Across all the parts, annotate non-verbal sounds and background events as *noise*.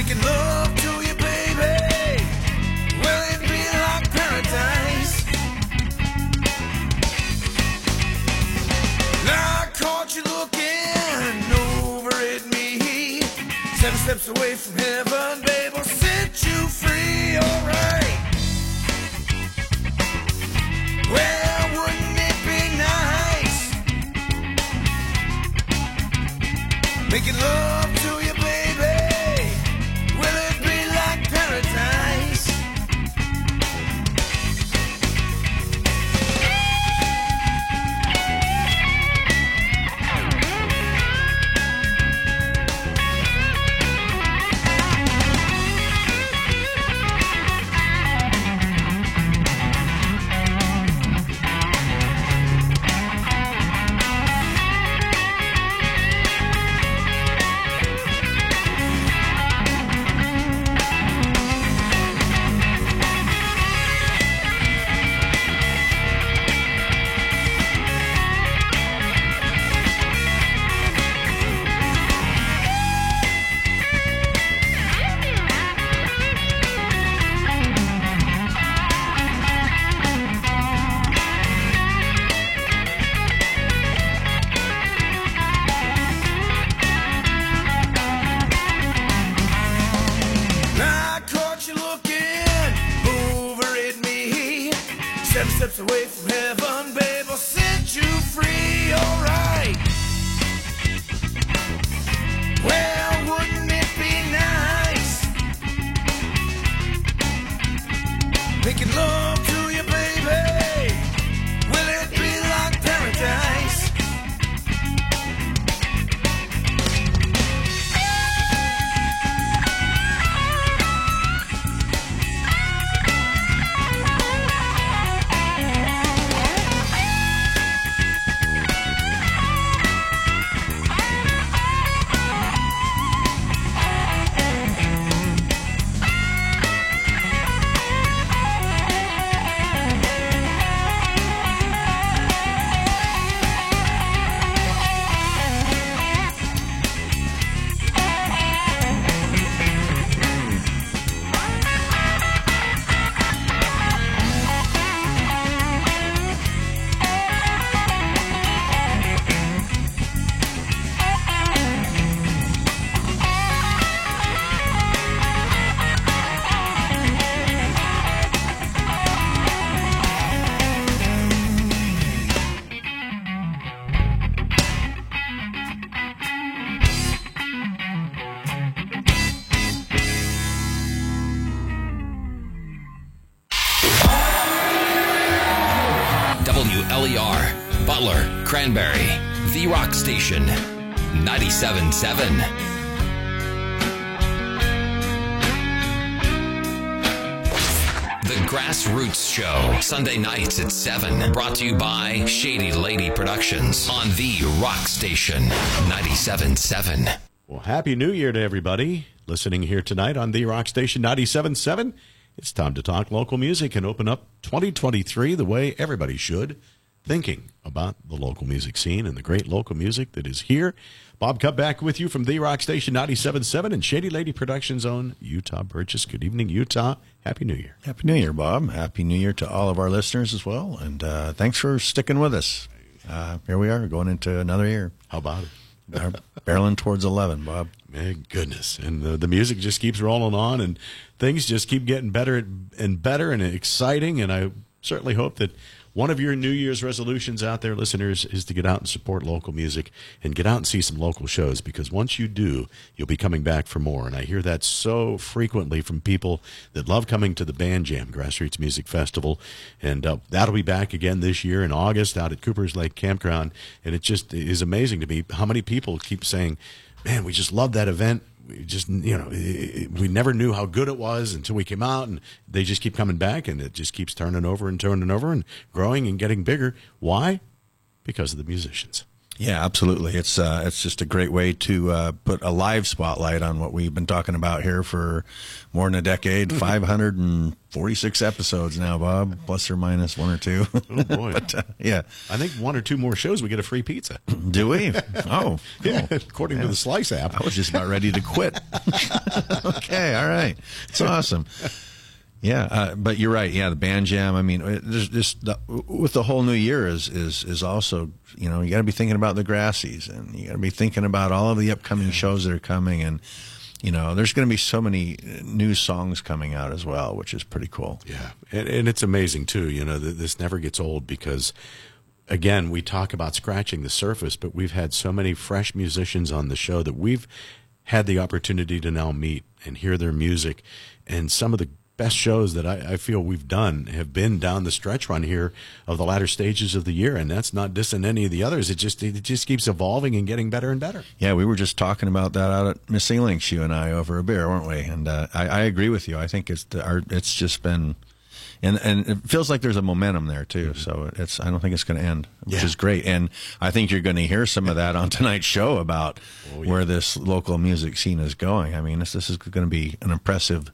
Making love to you, baby. Will it be like paradise? Now I caught you looking over at me. Seven steps away from heaven, babe. I'll set you free, 97.7. The Grassroots Show, Sunday nights at 7. Brought to you by Shady Lady Productions on The Rock Station, 97.7. Well, Happy New Year to everybody listening here tonight on the Rock Station 97.7. It's time to talk local music and open up 2023 the way everybody should, thinking about the local music scene and the great local music that is here. Bob Cup back with you from the Rock Station 97.7 and Shady Lady Productions own Utah Purchase. Good evening, Utah. Happy New Year. Happy New Year, Bob. Happy New Year to all of our listeners as well. And uh, thanks for sticking with us. Uh, here we are going into another year. How about it? Barreling towards 11, Bob. Man, goodness. And the, the music just keeps rolling on, and things just keep getting better and better and exciting. And I certainly hope that one of your New Year's resolutions out there, listeners, is to get out and support local music and get out and see some local shows because once you do, you'll be coming back for more. And I hear that so frequently from people that love coming to the Band Jam Grassroots Music Festival. And uh, that'll be back again this year in August out at Cooper's Lake Campground. And it just is amazing to me how many people keep saying, man, we just love that event. Just, you know, it, we never knew how good it was until we came out, and they just keep coming back, and it just keeps turning over and turning over and growing and getting bigger. Why? Because of the musicians. Yeah, absolutely. It's uh, it's just a great way to uh, put a live spotlight on what we've been talking about here for more than a decade. Five hundred and forty-six episodes now, Bob, plus or minus one or two. Oh boy! *laughs* but uh, yeah, I think one or two more shows we get a free pizza. *laughs* do we? Oh, *laughs* Yeah, cool. according to the Slice app. I was just about ready to quit. okay, all right, it's awesome. Yeah, uh, but you're right. Yeah, the band jam. I mean, there's just the, with the whole new year is is is also you know you got to be thinking about the Grassies and you got to be thinking about all of the upcoming shows that are coming and you know there's going to be so many uh, new songs coming out as well, which is pretty cool. Yeah, and, and it's amazing too. You know, th- this never gets old because, again, we talk about scratching the surface, but we've had so many fresh musicians on the show that we've had the opportunity to now meet and hear their music, and some of the best shows that I, I feel we've done have been down the stretch run here of the latter stages of the year, and that's not dissing any of the others. It just it just keeps evolving and getting better and better. Yeah, we were just talking about that out at Miss Links, you and I, over a beer, weren't we? And uh, I, I agree with you. I think it's the, our, it's just been, and and it feels like there's a momentum there too. So it's I don't think it's going to end, which Yeah. is great. And I think you're going to hear some of that on tonight's show about where this local music scene is going. I mean, this this is going to be an impressive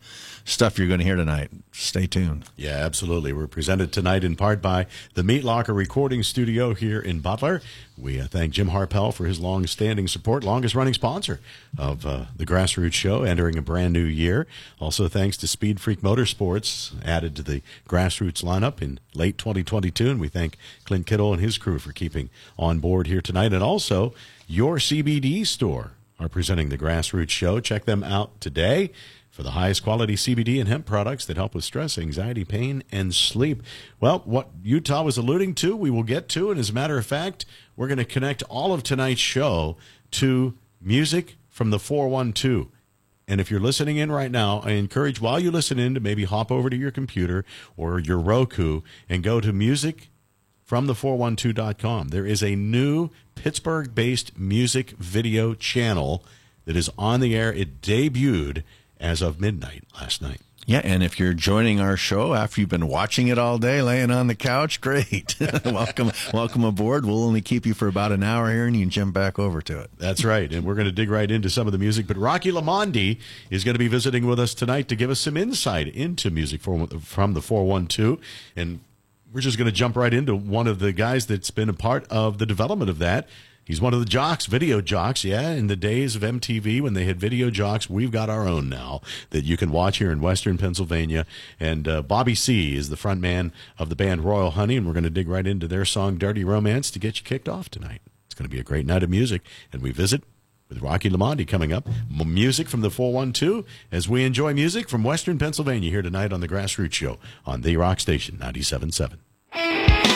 stuff you're going to hear tonight. Stay tuned. Yeah, absolutely. We're presented tonight in part by the Meat Locker Recording Studio here in Butler. We uh, thank Jim Harpel for his long-standing support, longest-running sponsor of uh, the Grassroots Show, entering a brand new year. Also, thanks to Speed Freak Motorsports, added to the Grassroots lineup in late 2022, and we thank Clint Kittle and his crew for keeping on board here tonight. And also, your CBD store are presenting the Grassroots Show. Check them out today for the highest quality CBD and hemp products that help with stress, anxiety, pain, and sleep. Well, what Utah was alluding to, we will get to. And as a matter of fact, we're going to connect all of tonight's show to music from the 412. And if you're listening in right now, I encourage while you listen in to maybe hop over to your computer or your Roku and go to music from the 412.com. There is a new Pittsburgh based music video channel that is on the air. It debuted as of midnight last night. Yeah, and if you're joining our show after you've been watching it all day, laying on the couch, *laughs* great. *laughs* welcome, welcome aboard. We'll only keep you for about an hour here, and you can jump back over to it. That's right. And we're going to dig right into some of the music. But Rocky Lamonde is going to be visiting with us tonight to give us some insight into music from, from the 412. And we're just going to jump right into one of the guys that's been a part of the development of that. He's one of the jocks, video jocks. Yeah, in the days of MTV when they had video jocks, we've got our own now that you can watch here in Western Pennsylvania. And uh, Bobby C is the front man of the band Royal Honey, and we're going to dig right into their song "Dirty Romance" to get you kicked off tonight. It's going to be a great night of music, and we visit with Rocky Lamonde coming up. Music from the 412 as we enjoy music from Western Pennsylvania here tonight on the Grassroots Show on the Rock Station 97.7.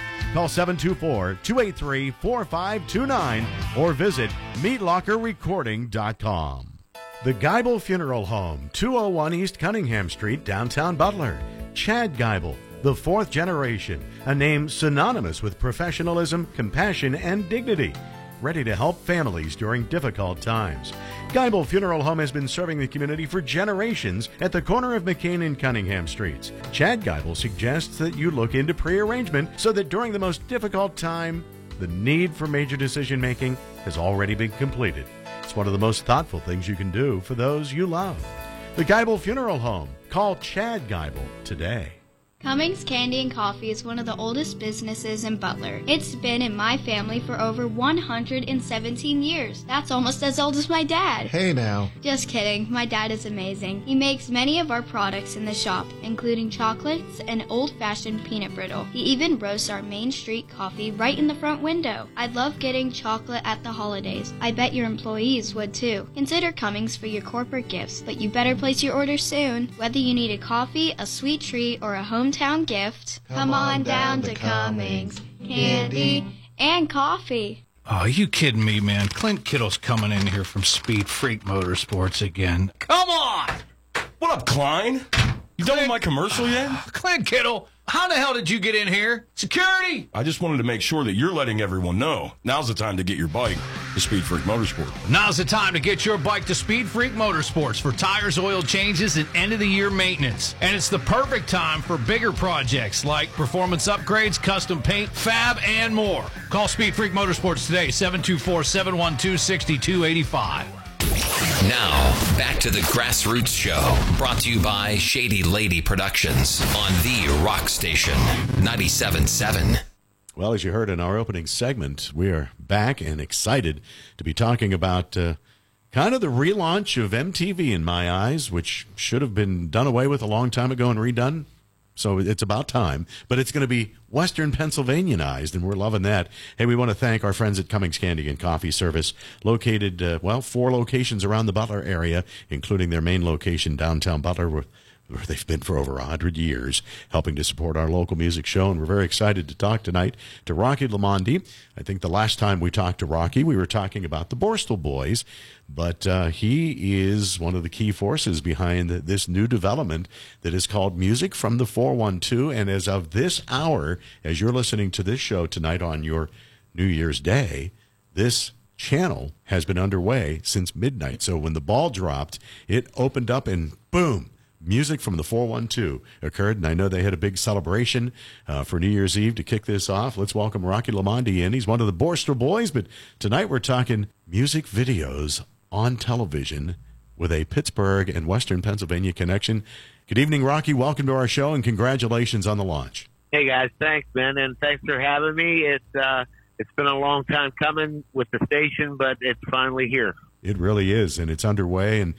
Call 724 283 4529 or visit meatlockerrecording.com. The Geibel Funeral Home, 201 East Cunningham Street, downtown Butler. Chad Geibel, the fourth generation, a name synonymous with professionalism, compassion, and dignity ready to help families during difficult times. Geibel Funeral Home has been serving the community for generations at the corner of McKean and Cunningham Streets. Chad Geibel suggests that you look into prearrangement so that during the most difficult time, the need for major decision making has already been completed. It's one of the most thoughtful things you can do for those you love. The Geibel Funeral Home. Call Chad Geibel today. Cummings Candy and Coffee is one of the oldest businesses in Butler. It's been in my family for over 117 years. That's almost as old as my dad. Hey now. Just kidding. My dad is amazing. He makes many of our products in the shop, including chocolates and old-fashioned peanut brittle. He even roasts our Main Street coffee right in the front window. I love getting chocolate at the holidays. I bet your employees would too. Consider Cummings for your corporate gifts, but you better place your order soon. Whether you need a coffee, a sweet treat, or a home hometown gift. Come, Come on, down, down to Cummings. Candy and coffee. Oh, you kidding me, man? Clint Kittle's coming in here from Speed Freak Motorsports again. Come on! What up, Klein? You done with my commercial yet? *sighs* Clint Kittle, how the hell did you get in here? Security! I just wanted to make sure that you're letting everyone know. Now's the time to get your bike to Speed Freak Motorsport. Now's the time to get your bike to Speed Freak Motorsports for tires, oil changes, and end of the year maintenance. And it's the perfect time for bigger projects like performance upgrades, custom paint, fab, and more. Call Speed Freak Motorsports today, 724 712 6285. Now, back to the Grassroots Show, brought to you by Shady Lady Productions on the Rock Station 97.7. Well, as you heard in our opening segment, we are back and excited to be talking about uh, kind of the relaunch of MTV in my eyes, which should have been done away with a long time ago and redone so it's about time. But it's going to be Western Pennsylvanianized, and we're loving that. Hey, we want to thank our friends at Cummings Candy and Coffee Service, located, uh, well, four locations around the Butler area, including their main location downtown Butler where they've been for over 100 years, helping to support our local music show. And we're very excited to talk tonight to Rocky Lamonde. I think the last time we talked to Rocky, we were talking about the Borstal Boys, but uh, he is one of the key forces behind this new development that is called Music from the 412. And as of this hour, as you're listening to this show tonight on your New Year's Day, this channel has been underway since midnight. So when the ball dropped, it opened up and boom, music from the 412 occurred, and I know they had a big celebration uh, for New Year's Eve to kick this off. Let's welcome Rocky Lamonde in. He's one of the Borstal Boys, but tonight we're talking music videos on television with a Pittsburgh and Western Pennsylvania connection. Good evening, Rocky. Welcome to our show, and congratulations on the launch. Hey guys, thanks, man, and thanks for having me. It's uh, it's been a long time coming with the station, but it's finally here. It really is, and it's underway. And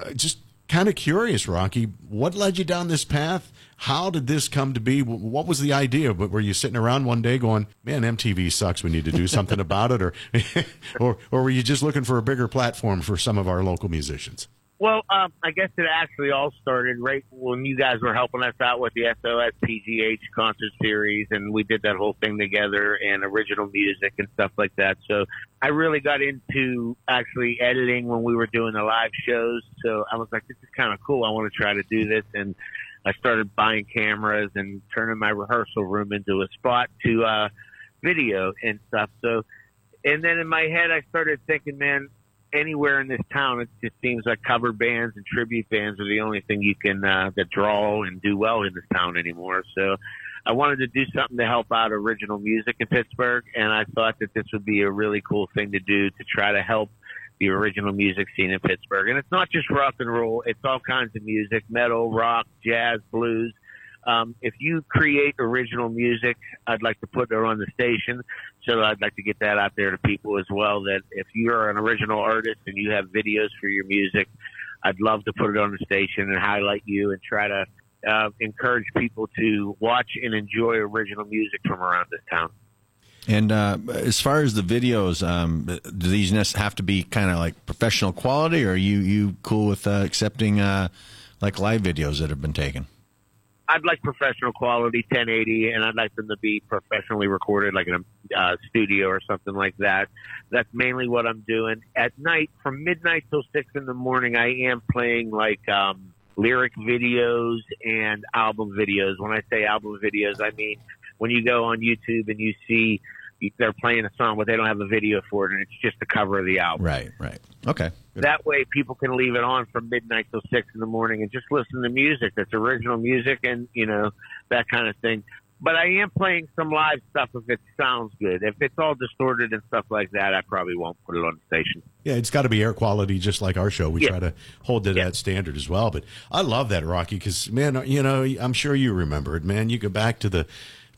uh, just kind of curious, Rocky. What led you down this path? How did this come to be? What was the idea? But were you sitting around one day going, "Man, MTV sucks. We need to do *laughs* something about it," or, *laughs* or, or were you just looking for a bigger platform for some of our local musicians? Well, um, I guess it actually all started right when you guys were helping us out with the SOS PGH concert series, and we did that whole thing together and original music and stuff like that. So I really got into actually editing when we were doing the live shows. So I was like, this is kind of cool. I want to try to do this, and I started buying cameras and turning my rehearsal room into a spot to uh, video and stuff. So, and then in my head, I started thinking, man, anywhere in this town, it just seems like cover bands and tribute bands are the only thing you can uh, that draw and do well in this town anymore. So I wanted to do something to help out original music in Pittsburgh, and I thought that this would be a really cool thing to do to try to help the original music scene in Pittsburgh. And it's not just rock and roll; it's all kinds of music: metal, rock, jazz, blues. Um, if you create original music, I'd like to put it on the station. So I'd like to get that out there to people as well. That if you're an original artist and you have videos for your music, I'd love to put it on the station and highlight you and try to uh, encourage people to watch and enjoy original music from around this town. And uh, as far as the videos, um, do these have to be kind of like professional quality, or are you you cool with uh, accepting uh, like live videos that have been taken? I'd like professional quality 1080, and I'd like them to be professionally recorded, like in a uh, studio or something like that. That's mainly what I'm doing. At night, from midnight till six in the morning, I am playing like um, lyric videos and album videos. When I say album videos, I mean when you go on YouTube and you see they're playing a song, but they don't have a video for it, and it's just the cover of the album. Right, right. Okay. Good. That way, people can leave it on from midnight till six in the morning and just listen to music that's original music and you know that kind of thing. But I am playing some live stuff if it sounds good. If it's all distorted and stuff like that, I probably won't put it on the station. Yeah, it's got to be air quality, just like our show. We Yeah. try to hold to Yeah. that standard as well. But I love that, Rocky, because, man, you know, I'm sure you remember it, man. You go back to the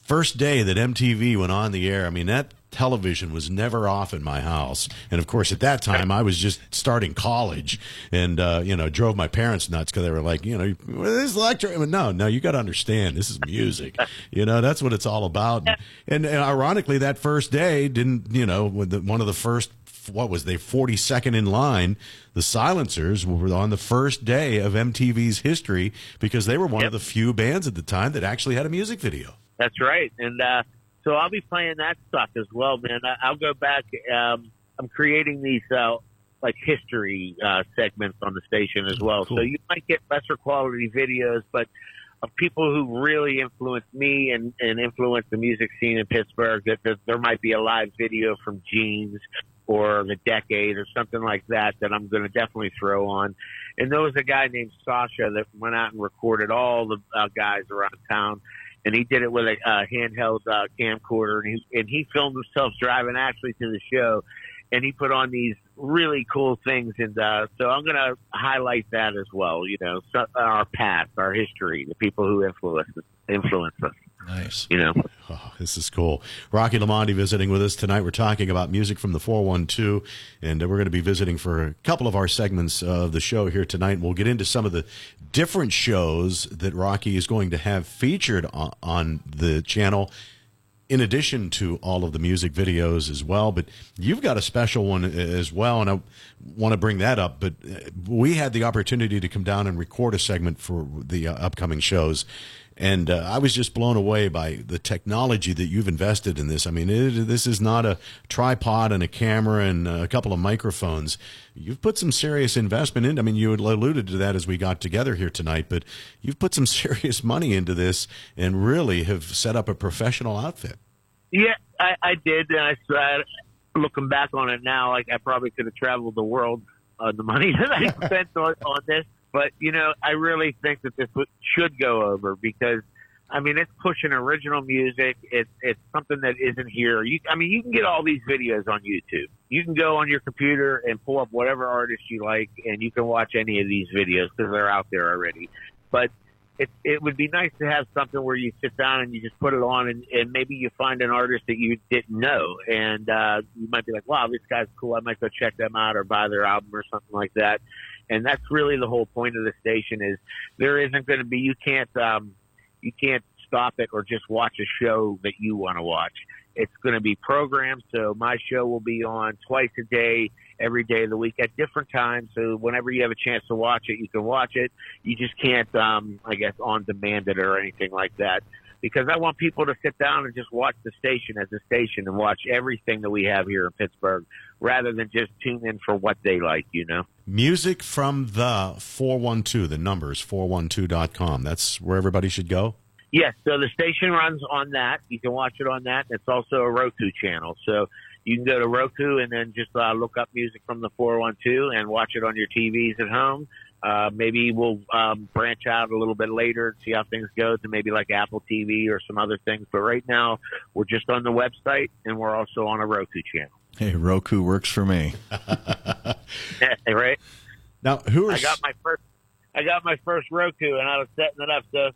first day that MTV went on the air. I mean, that television was never off in my house. And of course, at that time, I was just starting college and, uh, you know, drove my parents nuts because they were like, you know, this mean, no, no, you got to understand, this is music. *laughs* You know, that's what it's all about. And, and, and ironically, that first day didn't, you know, with the, one of the first what was they 42nd in line the silencers were on the first day of mtv's history because they were one of the few bands at the time that actually had a music video That's right. And uh, so I'll be playing that stuff as well, man. I- I'll go back. Um, I'm creating these uh, like history uh, segments on the station as well. So you might get lesser quality videos, but of people who really influenced me and, and influenced the music scene in Pittsburgh, that, that there might be a live video from Jeans or the Decade or something like that that I'm going to definitely throw on. And there was a guy named Sasha that went out and recorded all the uh, guys around town and he did it with a uh, handheld uh, camcorder, and he and he filmed himself driving actually to the show, and he put on these really cool things, and uh, so I'm going to highlight that as well. You know, so, our past, our history, the people who influence influence us. Nice. You know. Oh, this is cool. Rocky Lamonde visiting with us tonight. We're talking about music from the 412, and we're going to be visiting for a couple of our segments of the show here tonight. We'll get into some of the different shows that Rocky is going to have featured on, on the channel. In addition to all of the music videos as well, but you've got a special one as well, and I want to bring that up. But uh, we had the opportunity to come down and record a segment for the uh, upcoming shows, and uh, I was just blown away by the technology that you've invested in this. I mean, it, this is not a tripod and a camera and a couple of microphones. You've put some serious investment in. I mean, you alluded to that as we got together here tonight, but you've put some *laughs* serious money into this and really have set up a professional outfit. Yeah, I, I did. And I, I looking back on it now, like I probably could have traveled the world on the money *laughs* that I spent on, on this. But you know, I really think that this should go over because, I mean, it's pushing original music. It's it's something that isn't here. You, I mean, you can get all these videos on YouTube. You can go on your computer and pull up whatever artist you like, and you can watch any of these videos because they're out there already. But it it would be nice to have something where you sit down and you just put it on and, and maybe you find an artist that you didn't know and uh you might be like wow this guy's cool i might go check them out or buy their album or something like that and that's really the whole point of the station is there isn't going to be you can't um you can't stop it or just watch a show that you want to watch it's going to be programmed so my show will be on twice a day every day of the week at different times. So whenever you have a chance to watch it, you can watch it. You just can't, um, I guess, on demand it or anything like that. Because I want people to sit down and just watch the station as a station and watch everything that we have here in Pittsburgh rather than just tune in for what they like, you know? Music from the 412, the numbers, 412.com. That's where everybody should go. Yes, so the station runs on that. You can watch it on that. It's also a Roku channel. So you can go to Roku and then just uh, look up music from the 412 and watch it on your TVs at home. Uh, maybe we'll um, branch out a little bit later and see how things go to maybe like Apple TV or some other things. But right now, we're just on the website and we're also on a Roku channel. Hey, Roku works for me. *laughs* right? Now, who are I got my first, I got my first Roku and I was setting it up. So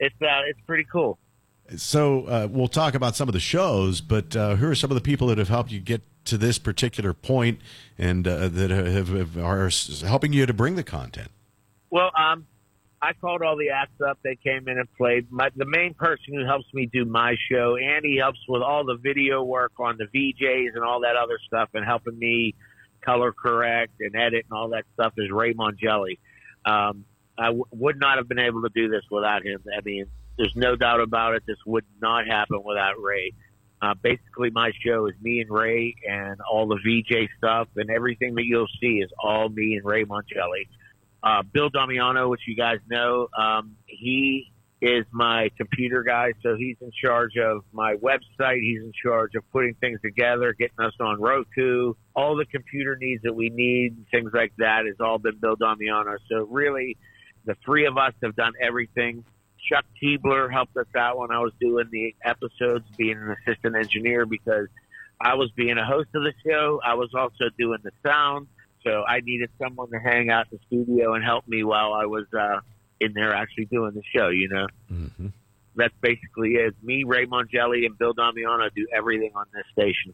it's uh, it's pretty cool. So uh, we'll talk about some of the shows, but uh, who are some of the people that have helped you get to this particular point and uh, that have, have, are helping you to bring the content? Well, um, I called all the acts up. They came in and played. My, the main person who helps me do my show, and he helps with all the video work on the VJs and all that other stuff, and helping me color correct and edit and all that stuff is Ray Mongelli. Um, I w- would not have been able to do this without him. I mean, there's no doubt about it. This would not happen without Ray. Uh, basically, my show is me and Ray and all the VJ stuff, and everything that you'll see is all me and Ray Mongelli. Uh, Bill Damiano, which you guys know, um, he is my computer guy, so he's in charge of my website. He's in charge of putting things together, getting us on Roku, all the computer needs that we need, things like that, has all been Bill Damiano. So really, the three of us have done everything. Chuck Keebler helped us out when I was doing the episodes, being an assistant engineer because I was being a host of the show. I was also doing the sound. So I needed someone to hang out in the studio and help me while I was uh, in there actually doing the show, you know? Mm-hmm. That's basically it. Me, Ray Mongelli, and Bill Damiano do everything on this station.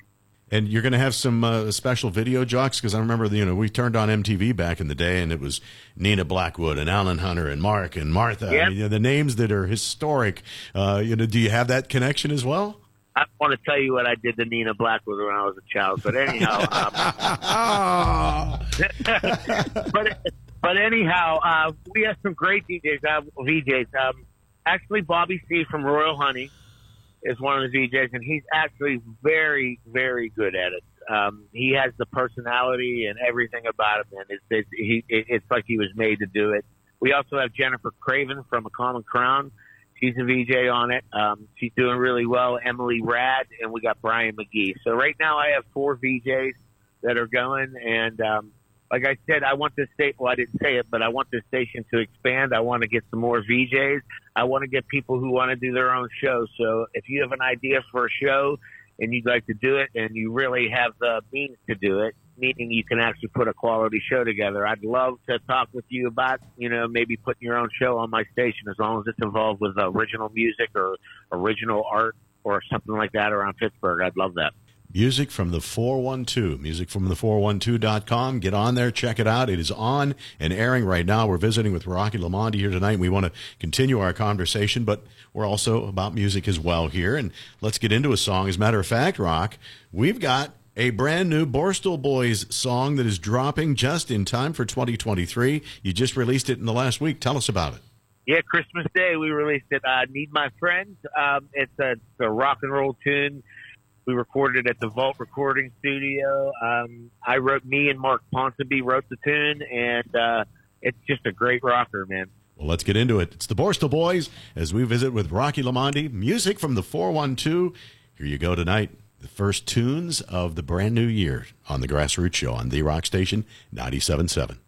And you're going to have some uh, special video jocks because I remember, you know, we turned on MTV back in the day, and it was Nina Blackwood and Alan Hunter and Mark and Martha. Yep. I mean, you know, the names that are historic. Uh, you know, do you have that connection as well? I want to tell you what I did to Nina Blackwood when I was a child, but anyhow, *laughs* um, *laughs* but but anyhow, uh, we have some great DJs, uh, VJs. Um, actually, Bobby C from Royal Honey is one of the VJs, and he's actually very, very good at it. Um, he has the personality and everything about him, and it's it's, he, it's like he was made to do it. We also have Jennifer Craven from A Common Crown. She's a VJ on it. Um, she's doing really well. Emily Rad, and we got Brian McGee. So right now I have four VJs that are going, and um, like I said, I want this state. Well, I didn't say it, but I want this station to expand. I want to get some more VJs. I want to get people who want to do their own show. So if you have an idea for a show and you'd like to do it, and you really have the means to do it, meaning you can actually put a quality show together, I'd love to talk with you about, you know, maybe putting your own show on my station as long as it's involved with original music or original art or something like that around Pittsburgh. I'd love that. Music from the 412. Music from the 412.com. Get on there, check it out. It is on and airing right now. We're visiting with Rocky Lamonde here tonight. We want to continue our conversation, but we're also about music as well here. And let's get into a song. As a matter of fact, Rock, we've got a brand new Borstal Boys song that is dropping just in time for 2023. You just released it in the last week. Tell us about it. Yeah, Christmas Day we released it. Uh, Need My Friends. Um, it's, a, it's a rock and roll tune. We recorded it at the Vault Recording Studio. Um, I wrote, me and Mark Ponsonby wrote the tune, and uh, it's just a great rocker, man. Well, let's get into it. It's the Borstal Boys as we visit with Rocky Lamonde. Music from the 412. Here you go tonight. The first tunes of the brand new year on the Grassroots Show on the Rock Station 97.7.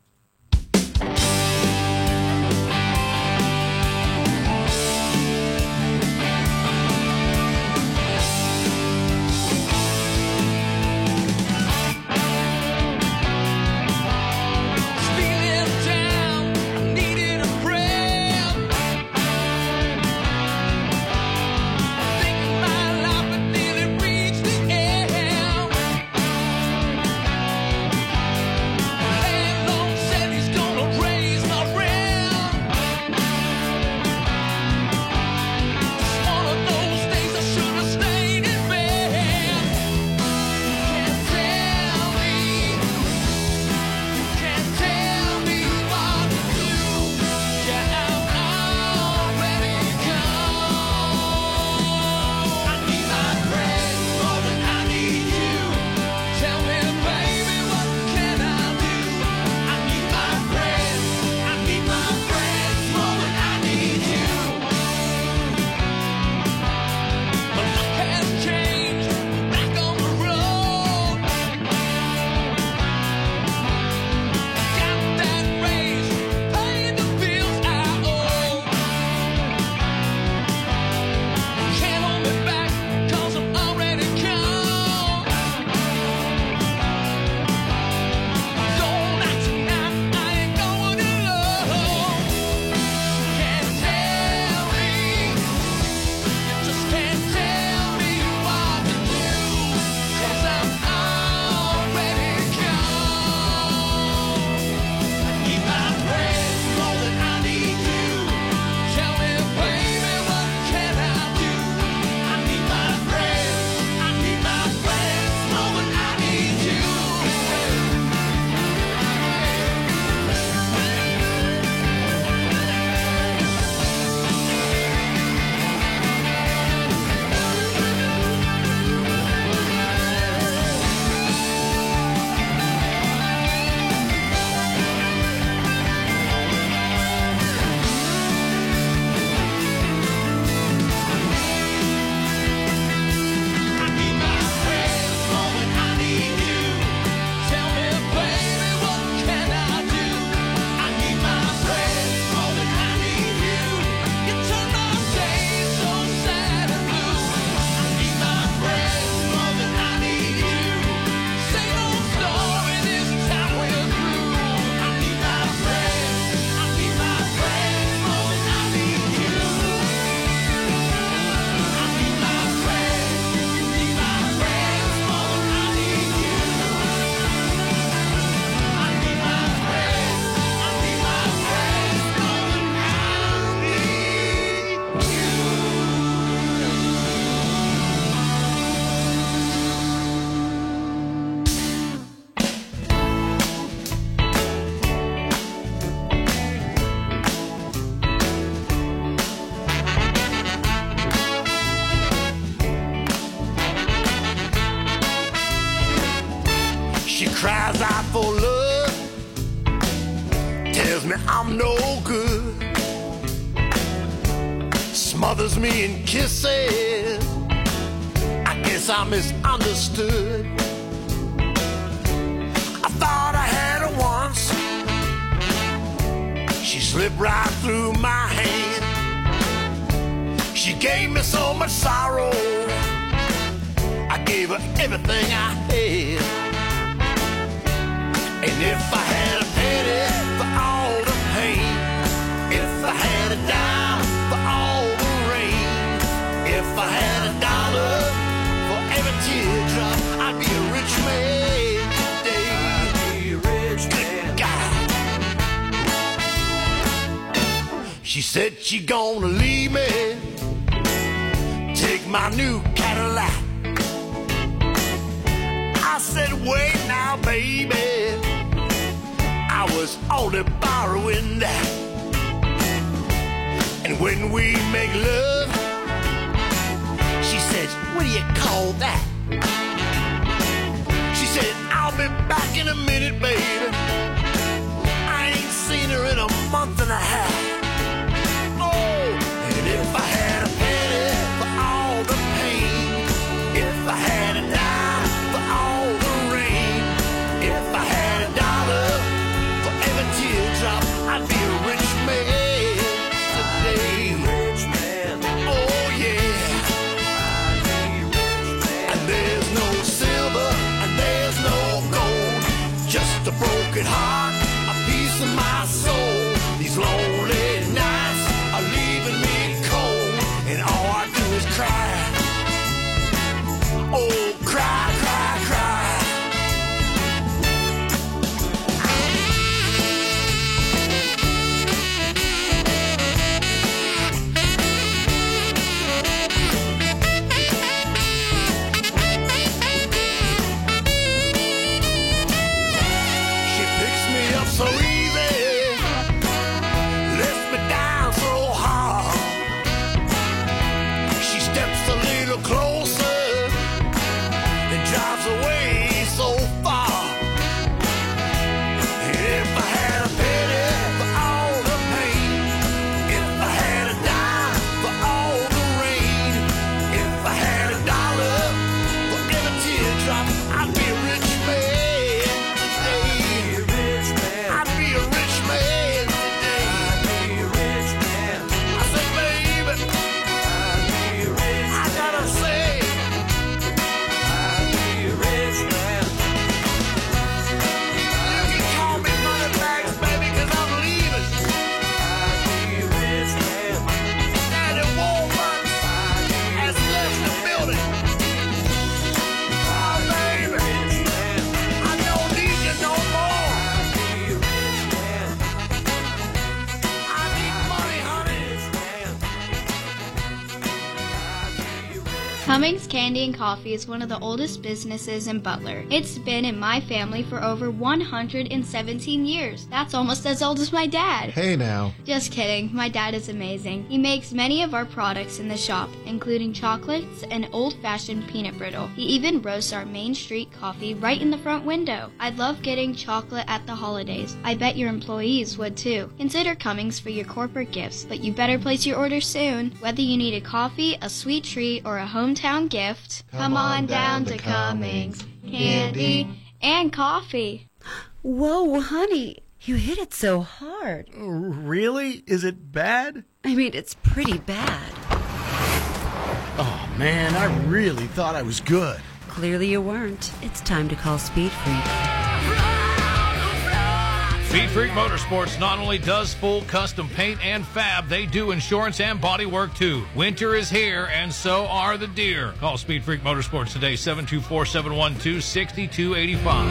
She cries out for love, tells me I'm no good, smothers me in kisses. I guess I misunderstood. I thought I had her once. She slipped right through my hand. She gave me so much sorrow. I gave her everything I had. And if I had a penny for all the pain, if I had a dime for all the rain, if I had a dollar for every teardrop, I'd be a rich man today. I'd be a rich man. God. She said she gonna leave me, take my new Cadillac. I said, wait now, baby. Was only borrowing that. And when we make love, she said, what do you call that? She said, I'll be back in a minute, baby. I ain't seen her in a month and a half. Candy and Coffee is one of the oldest businesses in Butler. It's been in my family for over 117 years. That's almost as old as my dad. Hey now. Just kidding. My dad is amazing. He makes many of our products in the shop, including chocolates and old-fashioned peanut brittle. He even roasts our Main Street coffee right in the front window. I love getting chocolate at the holidays. I bet your employees would too. Consider Cummings for your corporate gifts, but you better place your order soon. Whether you need a coffee, a sweet treat, or a hometown gift, come, on down, to Cummings. Candy and coffee. Whoa, honey, you hit it so hard. Really? Is it bad? I mean, it's pretty bad. Oh man, I really thought I was good. Clearly you weren't. It's time to call Speed Freak. Speed Freak Motorsports not only does full custom paint and fab, they do insurance and body work too. Winter is here, and so are the deer. Call Speed Freak Motorsports today, 724 712 6285.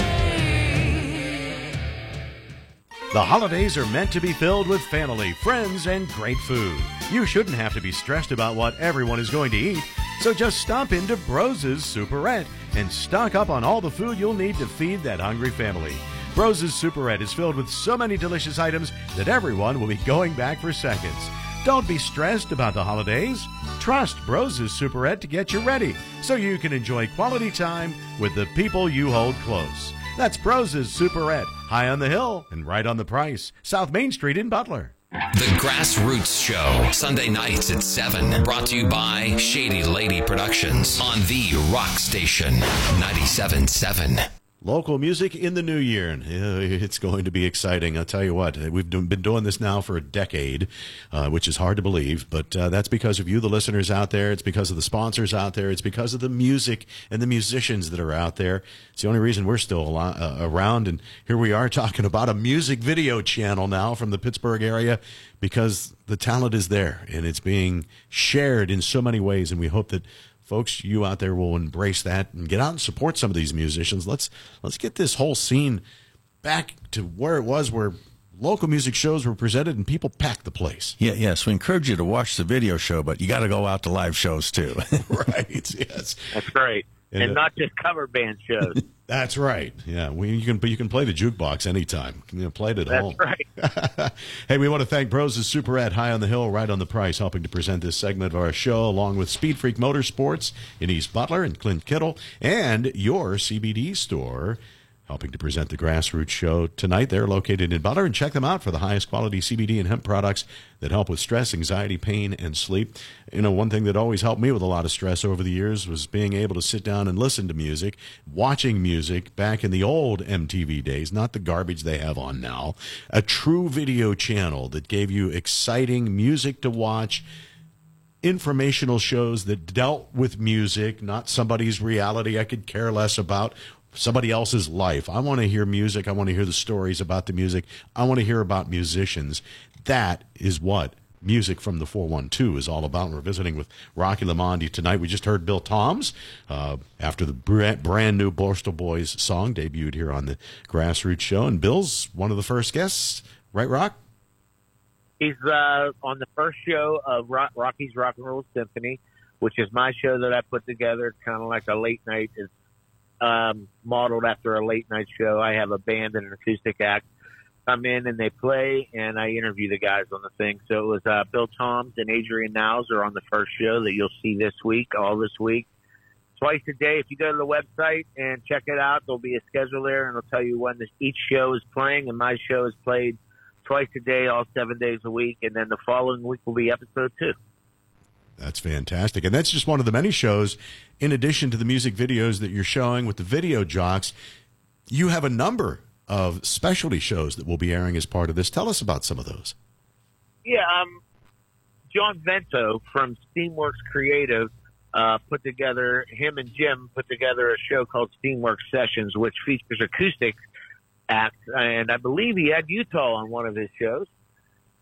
The holidays are meant to be filled with family, friends, and great food. You shouldn't have to be stressed about what everyone is going to eat, so just stop into Broses Superette and stock up on all the food you'll need to feed that hungry family. Broses Superette is filled with so many delicious items that everyone will be going back for seconds. Don't be stressed about the holidays. Trust Broses Superette to get you ready so you can enjoy quality time with the people you hold close. That's Broses Superette, high on the hill and right on the price. South Main Street in Butler. The Grassroots Show, Sunday nights at 7. Brought to you by Shady Lady Productions on the Rock Station 97.7. Local music in the new year, uh, it's going to be exciting. I'll tell you what, we've been doing this now for a decade, uh, which is hard to believe, but uh, that's because of you, the listeners out there. It's because of the sponsors out there. It's because of the music and the musicians that are out there. It's the only reason we're still al- uh, around, and here we are talking about a music video channel now from the Pittsburgh area because the talent is there and it's being shared in so many ways, and we hope that folks you out there will embrace that and get out and support some of these musicians let's let's get this whole scene back to where it was where local music shows were presented and people packed the place Yeah, yes. We encourage you to watch the video show, but you got to go out to live shows too. *laughs* right yes That's right. And, And, not just cover band shows. *laughs* that's right yeah we, you can you can play the jukebox anytime you know, play it at That's home That's right. *laughs* hey, we want to thank Broses Superette High on the Hill, right on the price, helping to present this segment of our show, along with Speed Freak Motorsports East Butler and Clint Kittle, and your CBD store, helping to present the Grassroots Show tonight. They're located in Butler, and check them out for the highest quality CBD and hemp products that help with stress, anxiety, pain, and sleep. You know, one thing that always helped me with a lot of stress over the years was being able to sit down and listen to music, watching music back in the old MTV days, not the garbage they have on now. A true video channel that gave you exciting music to watch informational shows that dealt with music, not somebody's reality I could care less about, somebody else's life. I want to hear music. I want to hear the stories about the music. I want to hear about musicians. That is what music from the 412 is all about. We're visiting with Rocky Lamonde tonight. We just heard Bill Toms uh, after the brand, new Borstal Boys song debuted here on the Grassroots Show. And Bill's one of the first guests, right, Rock? He's uh, on the first show of Rock, Rocky's Rock and Roll Symphony, which is my show that I put together. Kind of like a late night. It's um, modeled after a late night show. I have a band and an acoustic act come in and they play, and I interview the guys on the thing. So it was uh, Bill Toms and Adrian Niles are on the first show that you'll see this week, all this week. Twice a day. If you go to the website and check it out, there'll be a schedule there, and it'll tell you when this, each show is playing. And my show is played twice a day, all seven days a week, and then the following week will be episode two. That's fantastic. And that's just one of the many shows. In addition to the music videos that you're showing with the video jocks, you have a number of specialty shows that will be airing as part of this. Tell us about some of those. Yeah, um, John Vento from Steamworks Creative uh, put together, him and Jim put together a show called Steamworks Sessions, which features acoustic acts. And I believe he had Utah on one of his shows.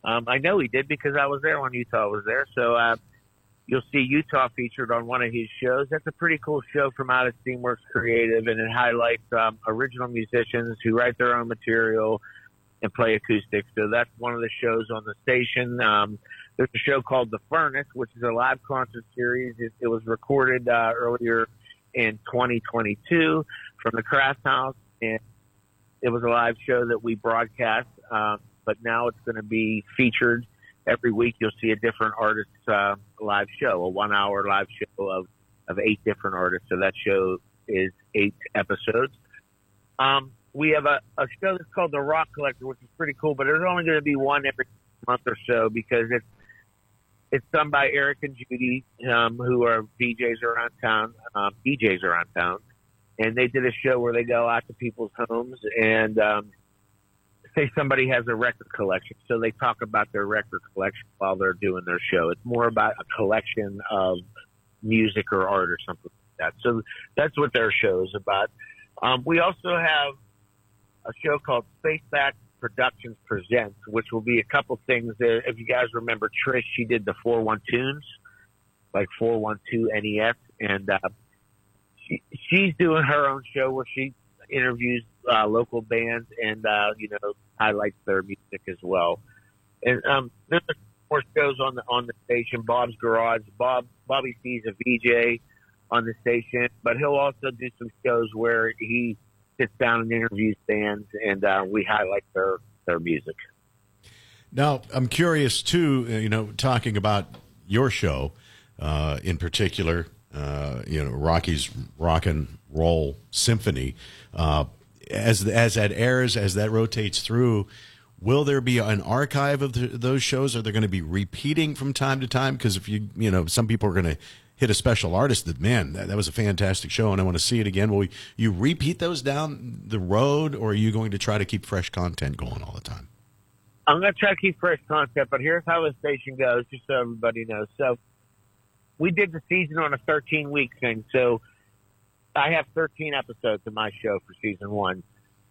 Um, I know he did because I was there when Utah was there. So uh, you'll see Utah featured on one of his shows. That's a pretty cool show from out of Steamworks Creative, and it highlights um, original musicians who write their own material and play acoustic. So that's one of the shows on the station. Um, there's a show called The Furnace, which is a live concert series. It, it was recorded uh, earlier in 2022 from the Craft House, and it was a live show that we broadcast. Uh, but now it's going to be featured every week. You'll see a different artist's uh, live show, a one-hour live show of of eight different artists. So that show is eight episodes. Um, we have a, a show that's called The Rock Collector, which is pretty cool, but there's only going to be one every month or so because it's it's done by Eric and Judy, um, who are DJs around town, um, DJs around town, and they did a show where they go out to people's homes and um, say somebody has a record collection, so they talk about their record collection while they're doing their show. It's more about a collection of music or art or something like that. So that's what their show is about. Um, we also have a show called Spaceback Productions Presents, which will be a couple things. That, if you guys remember Trish, she did the 412 tunes, like 412 NES, and uh, she, she's doing her own show where she interviews uh, local bands and uh, you know highlights their music as well. And um, there's more shows on the on the station. Bob's Garage. Bob Bobby C's a VJ on the station, but he'll also do some shows where he sits down and interviews bands, and uh, we highlight their their music. Now, I'm curious too. uh, You know, talking about your show uh, in particular, uh, you know, Rocky's Rock and Roll Symphony. As as that airs, as that rotates through, will there be an archive of the, those shows? Are they going to be repeating from time to time? Because if you you know, some people are going to hit a special artist that man that, that was a fantastic show and I want to see it again. Will you repeat those down the road, or are you going to try to keep fresh content going all the time? I'm going to try to keep fresh content, but here's how the station goes, just so everybody knows. So we did the season on a 13 week thing. So I have 13 episodes of my show for season one.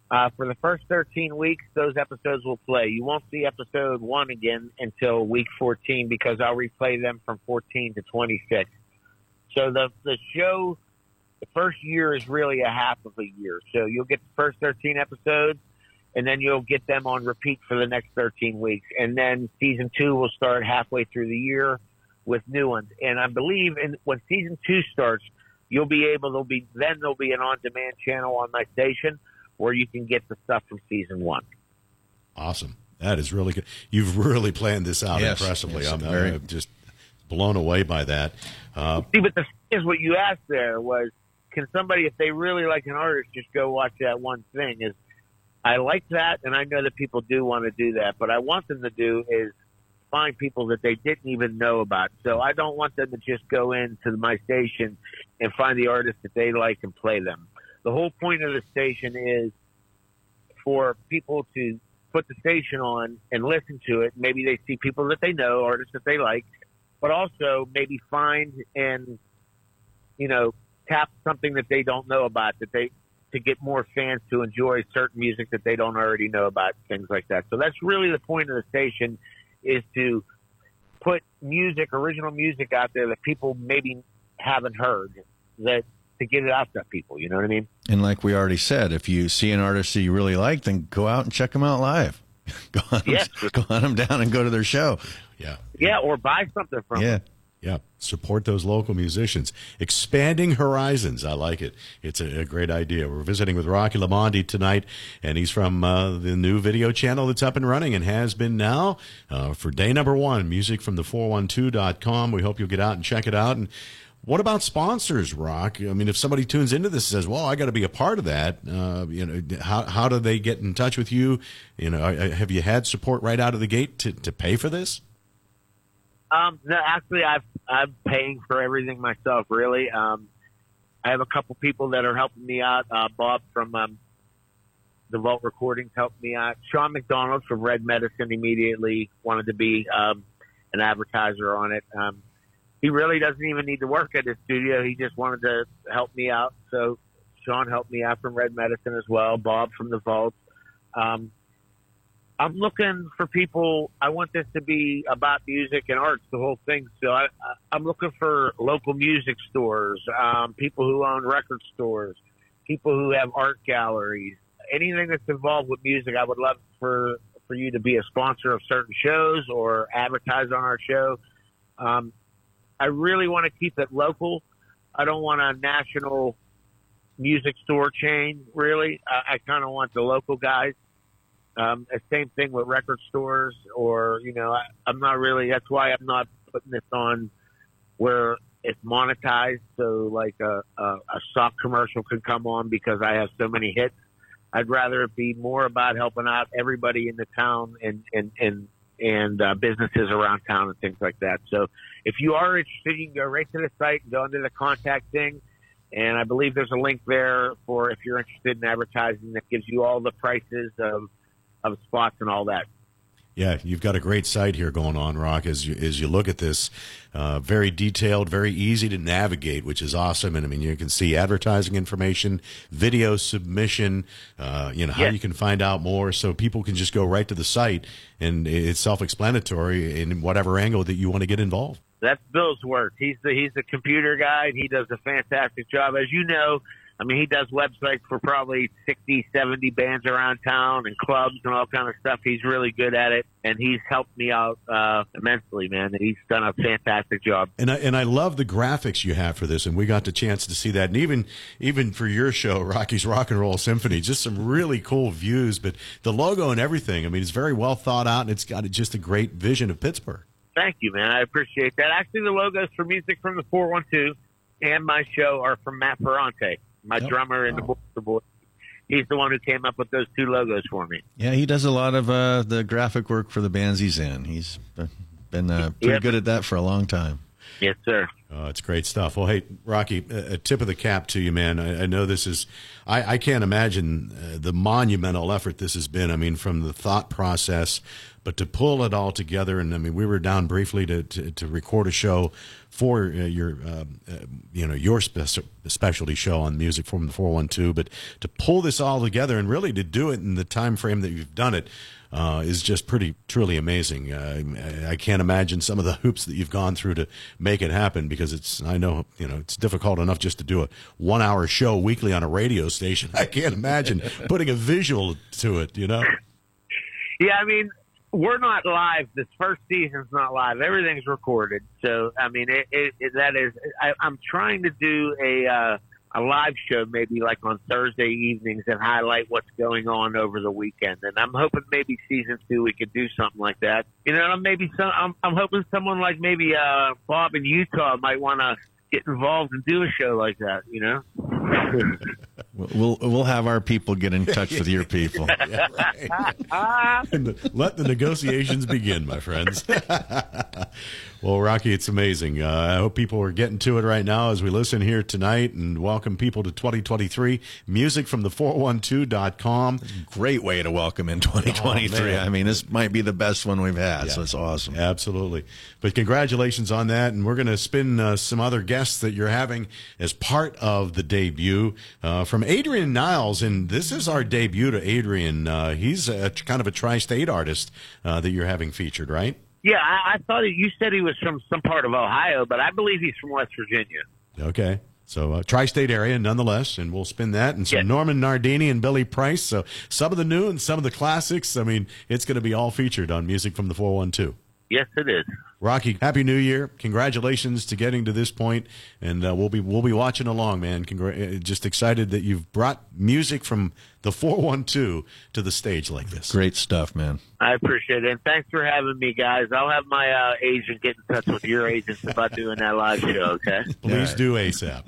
Uh, for the first 13 weeks, those episodes will play. You won't see episode one again until week 14 because I'll replay them from 14 to 26. So the, the show, the first year is really a half of a year. So you'll get the first 13 episodes and then you'll get them on repeat for the next 13 weeks. And then season two will start halfway through the year with new ones. And I believe in when season two starts, you'll be able, there'll be, then there'll be an on demand channel on my station where you can get the stuff from season one. Awesome. That is really good. You've really planned this out Yes. impressively. Yes, I'm, very- I'm just blown away by that. Uh, See, but the thing is what you asked there was, can somebody, if they really like an artist, just go watch that one thing? Is I like that, and I know that people do want to do that, but I want them to do is find people that they didn't even know about. So I don't want them to just go into my station and find the artists that they like and play them. The whole point of the station is for people to put the station on and listen to it. Maybe they see people that they know, artists that they like, but also maybe find and you know tap something that they don't know about that they to get more fans to enjoy certain music that they don't already know about things like that so that's really the point of the station is to put music original music out there that people maybe haven't heard that to get it out to people you know what i mean And like we already said, if you see an artist that you really like, then go out and check them out live. *laughs* go on, Yes. *laughs* go on them down and go to their show. yeah. yeah or buy something from Yeah. them. Yeah, support those local musicians. Expanding horizons. I like it. It's a, a great idea. We're visiting with Rocky Lamonde tonight, and he's from uh, the new video channel that's up and running and has been now uh, for day number one. Music from the 412.com. We hope you'll get out and check it out. And what about sponsors, Rock? I mean, if somebody tunes into this and says, "Well, I got to be a part of that," uh, you know, how how do they get in touch with you? You know, uh, have you had support right out of the gate to to pay for this? Um, no, actually, I've, I'm paying for everything myself, really. Um, I have a couple people that are helping me out. Uh, Bob from um, the Vault Recordings helped me out. Sean McDonald from Red Medicine immediately wanted to be um, an advertiser on it. Um, he really doesn't even need to work at his studio. He just wanted to help me out. So Sean helped me out from Red Medicine as well. Bob from the Vault. Um, I'm looking for people. I want this to be about music and arts, the whole thing. So I, I'm looking for local music stores, um, people who own record stores, people who have art galleries, anything that's involved with music. I would love for for you to be a sponsor of certain shows or advertise on our show. Um, I really want to keep it local. I don't want a national music store chain. Really, I, I kind of want the local guys. Um, the same thing with record stores, or you know, I, I'm not really. That's why I'm not putting this on where it's monetized. So like a, a, a sock commercial could come on because I have so many hits. I'd rather it be more about helping out everybody in the town and and and and uh, businesses around town and things like that. So if you are interested, you can go right to the site and go into the contact thing. And I believe there's a link there for if you're interested in advertising that gives you all the prices of of spots and all that. Yeah, you've got a great site here going on, Rock. As you as you look at this, uh, very detailed, very easy to navigate, which is awesome. And I mean, you can see advertising information, video submission, uh, you know how Yes. you can find out more, so people can just go right to the site, and it's self-explanatory in whatever angle that you want to get involved. That's Bill's work. He's the he's the computer guy. And he does a fantastic job, as you know. I mean, he does websites for probably 60, 70 bands around town and clubs and all kind of stuff. He's really good at it, and he's helped me out uh, immensely, man. He's done a fantastic job. And I and I love the graphics you have for this, and we got the chance to see that. And even even for your show, Rocky's Rock and Roll Symphony, just some really cool views. But the logo and everything, I mean, it's very well thought out, and it's got just a great vision of Pittsburgh. Thank you, man. I appreciate that. Actually, the logos for music from the 412 and my show are from Matt Ferrante, my Yep. drummer in the Boys. he's the one who came up with those two logos for me. Yeah, he does a lot of uh, the graphic work for the bands he's in. He's been uh, pretty Yep. good at that for a long time. Yes, sir. Oh, it's great stuff. Well, hey, Rocky, a tip of the cap to you, man. I, I know this is, I, I can't imagine uh, the monumental effort this has been. I mean, from the thought process, but to pull it all together. And I mean, we were down briefly to, to, to record a show for uh, your, uh, uh, you know, your spec- specialty show on music from the 412. But to pull this all together and really to do it in the time frame that you've done it, uh, is just pretty truly amazing. I can't imagine some of the hoops that you've gone through to make it happen because it's I know you know it's difficult enough just to do a one hour show weekly on a radio station. *laughs* I can't imagine putting a visual to it. You know. Yeah, I mean, we're not live. This first season's not live. Everything's recorded. So, I mean, it, it, it that is. I, I'm trying to do a uh, a live show, maybe like on Thursday evenings, and highlight what's going on over the weekend. And I'm hoping maybe season two we could do something like that. You know, maybe some. I'm, I'm hoping someone like maybe uh, Bob in Utah might want to get involved and do a show like that. You know. *laughs* We'll we'll, we'll have our people get in touch with your people. *laughs* Yeah, right. *laughs* And the- let the negotiations begin, my friends. Well, Rocky, it's amazing. Uh, I hope people are getting to it right now as we listen here tonight and welcome people to 2023. Music from the 412.com. Great way to welcome in 2023. Oh. I mean, this might be the best one we've had, so it's awesome. Absolutely. But congratulations on that. And we're going to spin uh, some other guests that you're having as part of the debut uh, from Adrian Niles. And this is our debut to Adrian. Uh, he's a, kind of a tri state artist uh, that you're having featured, right? Yeah, I, I thought you said he was from some part of Ohio, but I believe he's from West Virginia. Okay. So uh, tri-state area, nonetheless, and we'll spin that. And so Yeah. Norman Nardini and Billy Price. So some of the new and some of the classics. I mean, it's going to be all featured on Music from the 412. Yes, it is. Rocky, happy New Year! Congratulations to getting to this point, and uh, we'll be we'll be watching along, man. Congra- uh, just excited that you've brought music from the 412 to the stage like this. Great stuff, man. I appreciate it. And thanks for having me, guys. I'll have my uh, agent get in touch with your agents about doing that live show, okay? *laughs* Please do ASAP.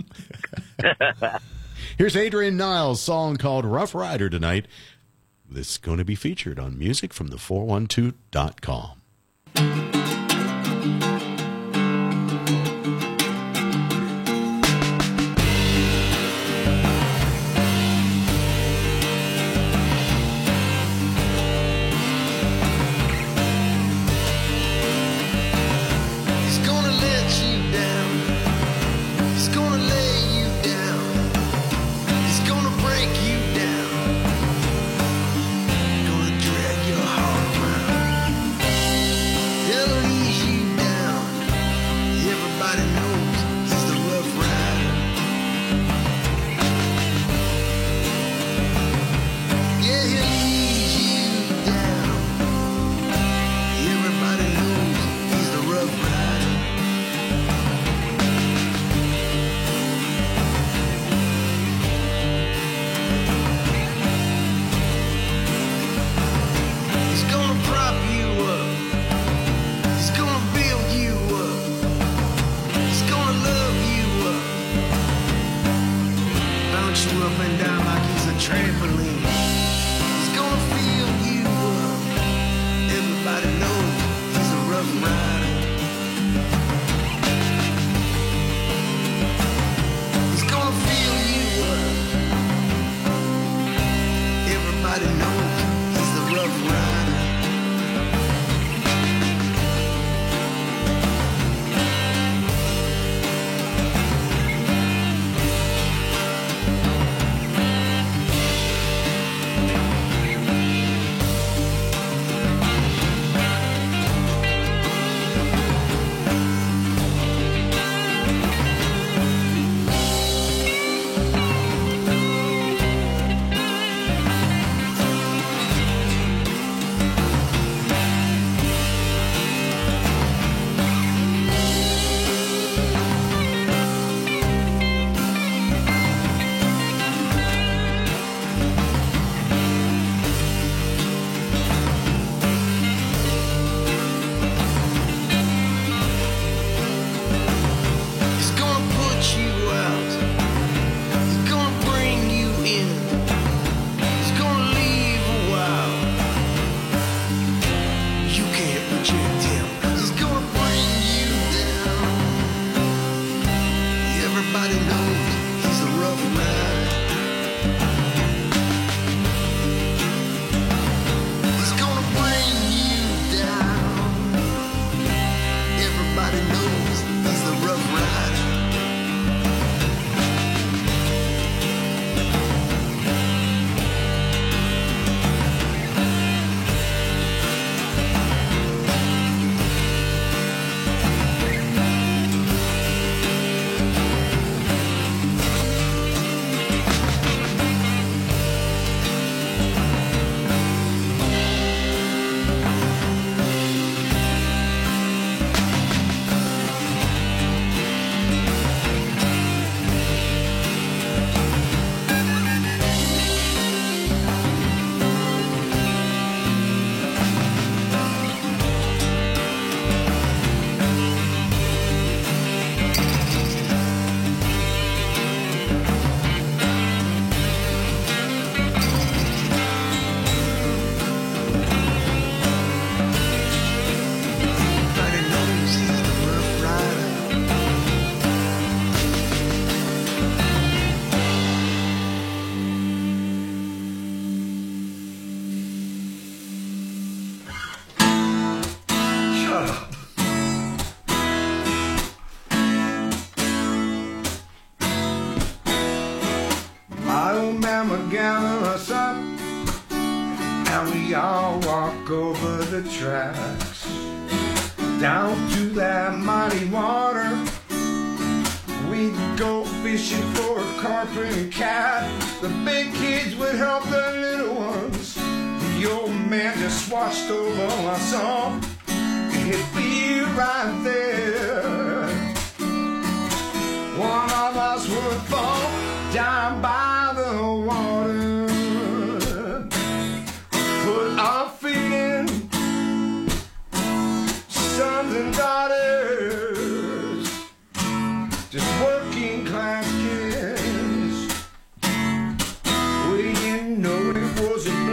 Here's Adrian Niles' song called Rough Rider tonight. This is going to be featured on music from the 412.com. He's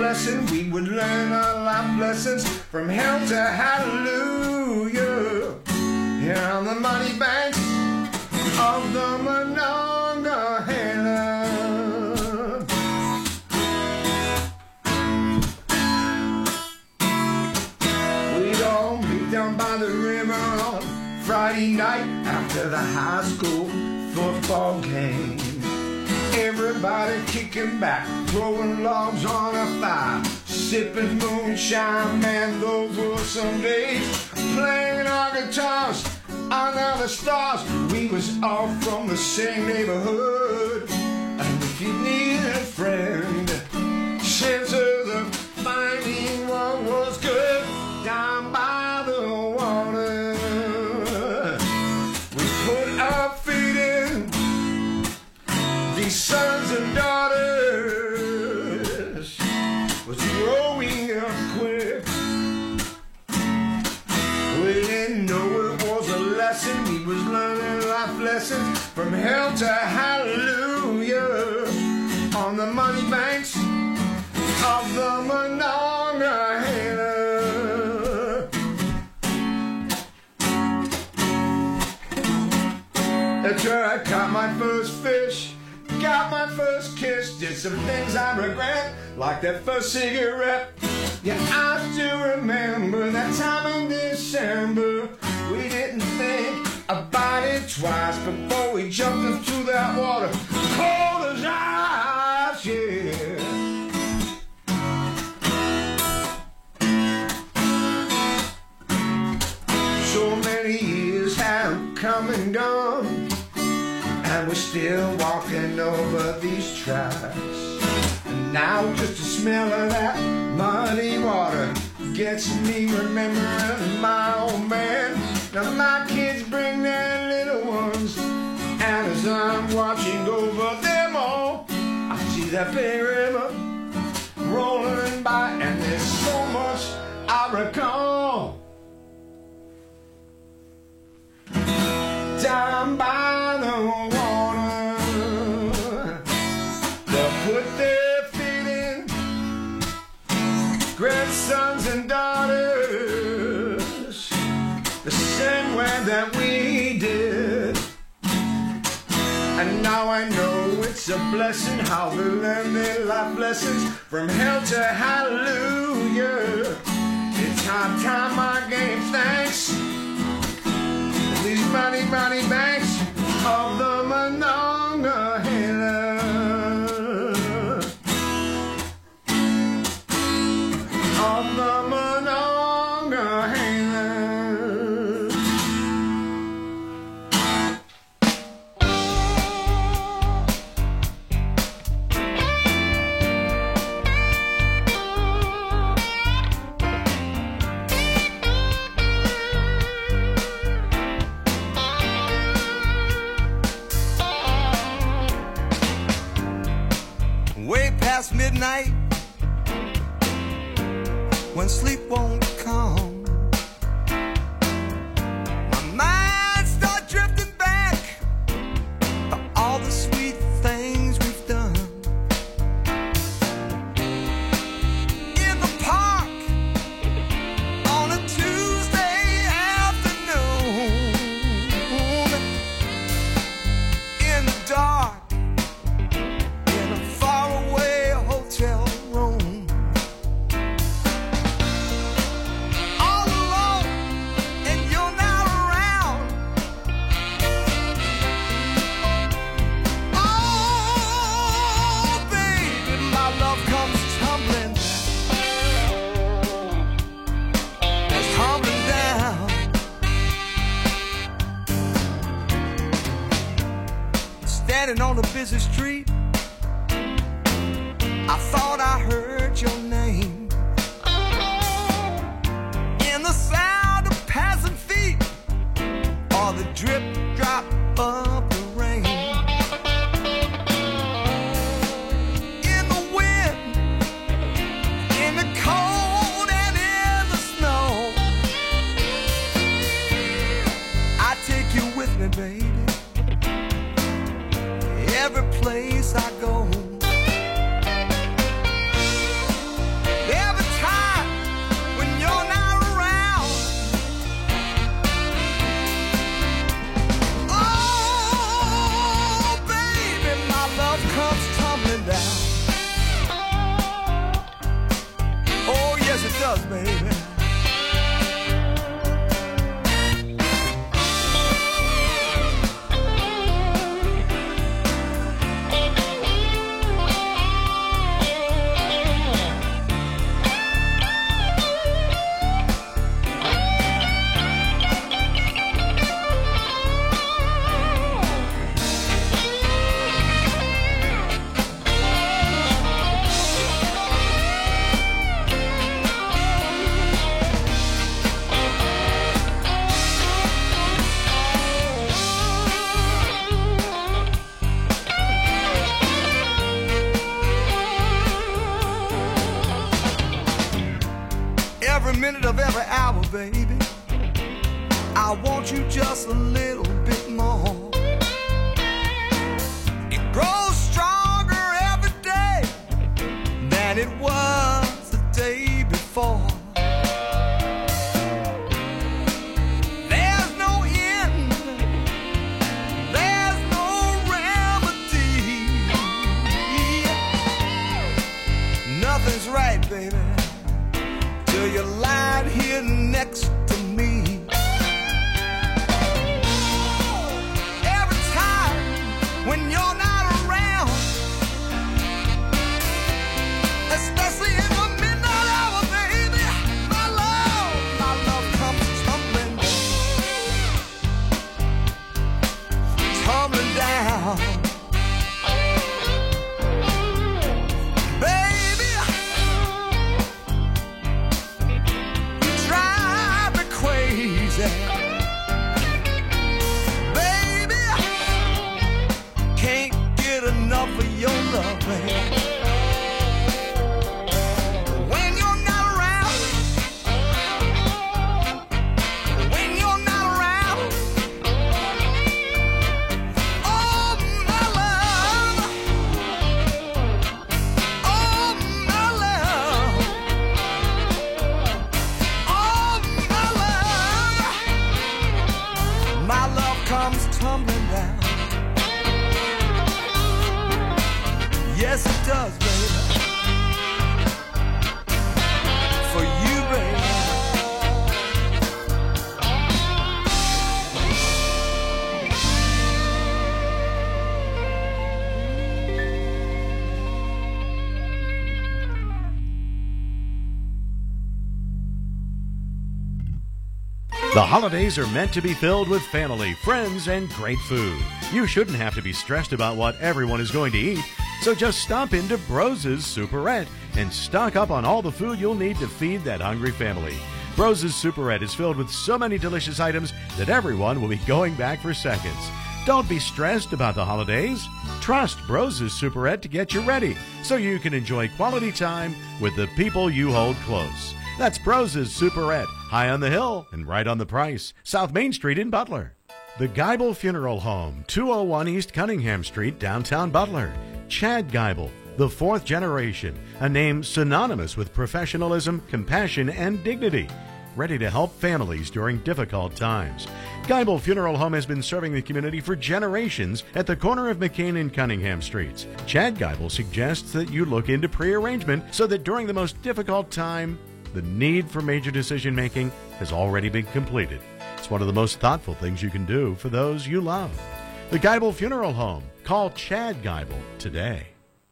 We would learn our life lessons from hell to hallelujah. Here on the money banks of the Monongahela. We'd all meet down by the river on Friday night after the high school football game. Everybody kicking back, throwing logs on a fire, sipping moonshine, man, those were some days. Playing our guitars under the stars, we was all from the same neighborhood. And if you need a friend, chances of finding one was good down by sons and daughters was growing up quick. We didn't know it was a lesson. We was learning life lessons from hell to hallelujah on the money banks of the Monongahela. That's where I caught my first fish, got my first kiss, did some things I regret, like that first cigarette. Yeah, I still remember that time in December. We didn't think about it twice before we jumped into that water. Cold as ice, yeah. So many years have come and gone, and we're still walking over these tracks. And now just the smell of that muddy water gets me remembering my old man. Now my kids bring their little ones, and as I'm watching over them all, I see that big river rolling by, and there's so much I recall. Down by that we did. And now I know it's a blessing how they learn their life lessons from hell to hallelujah. It's high time I gave thanks. These money, money banks holidays are meant to be filled with family, friends, and great food. You shouldn't have to be stressed about what everyone is going to eat, so just stop into Broses Superette and stock up on all the food you'll need to feed that hungry family. Broses Superette is filled with so many delicious items that everyone will be going back for seconds. Don't be stressed about the holidays. Trust Broses Superette to get you ready so you can enjoy quality time with the people you hold close. That's Broses Superette, high on the hill and right on the price. South Main Street in Butler. The Geibel Funeral Home, 201 East Cunningham Street, downtown Butler. Chad Geibel, the fourth generation, a name synonymous with professionalism, compassion, and dignity. Ready to help families during difficult times. Geibel Funeral Home has been serving the community for generations at the corner of McKean and Cunningham Streets. Chad Geibel suggests that you look into pre-arrangement so that during the most difficult time, the need for major decision making has already been completed. It's one of the most thoughtful things you can do for those you love. The Geibel Funeral Home. Call Chad Geibel today.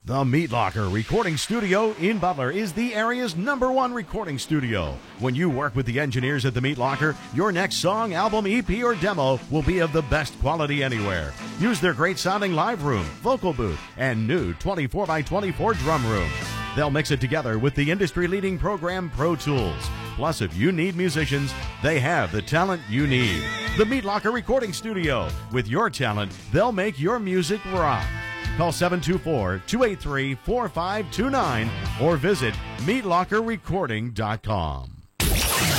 The Meat Locker Recording Studio in Butler is the area's number one recording studio. When you work with the engineers at the Meat Locker, your next song, album, EP, or demo will be of the best quality anywhere. Use their great sounding live room, vocal booth, and new 24 by 24 drum room. They'll mix it together with the industry leading program Pro Tools. Plus, if you need musicians, they have the talent you need. The Meat Locker Recording Studio. With your talent, they'll make your music rock. Call 724 283 4529 or visit meatlockerrecording.com.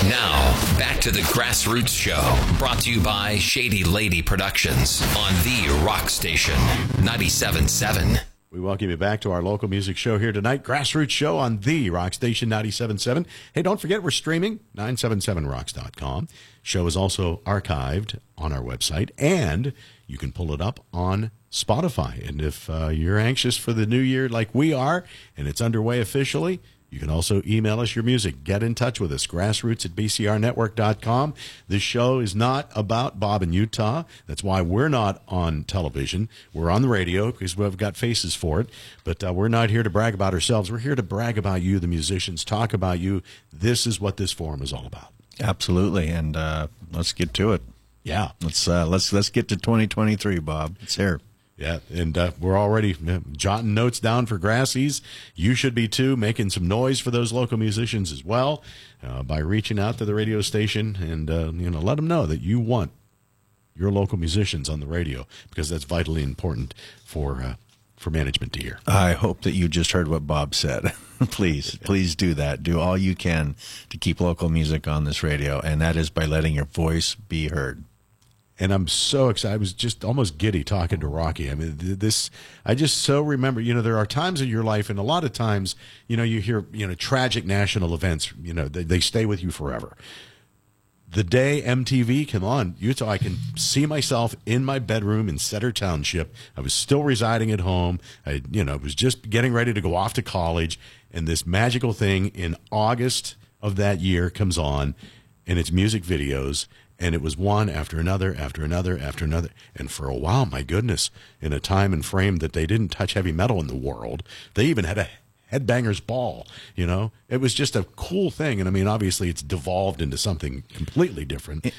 Now, back to the Grassroots Show, brought to you by Shady Lady Productions on the Rock Station 97.7. We welcome you back to our local music show here tonight, Grassroots Show on the Rock Station 97.7. Hey, don't forget we're streaming 977rocks.com. Show is also archived on our website, and you can pull it up on Spotify. And if uh, you're anxious for the new year like we are, and it's underway officially, you can also email us your music. Get in touch with us, grassroots at bcrnetwork.com. This show is not about Bob in Utah. That's why we're not on television. We're on the radio because we've got faces for it. But uh, we're not here to brag about ourselves. We're here to brag about you, the musicians, talk about you. This is what this forum is all about. Absolutely, and uh, let's get to it. Yeah, let's uh, let's let's get to 2023, Bob. It's here. Yeah, and uh, we're already jotting notes down for Grassies. You should be too, making some noise for those local musicians as well uh, by reaching out to the radio station and uh, you know let them know that you want your local musicians on the radio because that's vitally important for uh, for management to hear. I hope that you just heard what Bob said. *laughs* please, please do that. Do all you can to keep local music on this radio, and that is by letting your voice be heard and I'm so excited. I was just almost giddy talking to Rocky. I mean, this, I just so remember, you know, there are times in your life, and a lot of times, you know, you hear, you know, tragic national events, you know, they, they stay with you forever. The day MTV came on, Utah, I can see myself in my bedroom in Cedar Township. I was still residing at home. I, you know, was just getting ready to go off to college, and this magical thing in August of that year comes on, and it's music videos and it was one after another after another after another. And for a while my goodness in a time and frame that they didn't touch heavy metal in the world they even had a headbangers ball you know? It was just a cool thing. And i mean obviously it's devolved into something completely different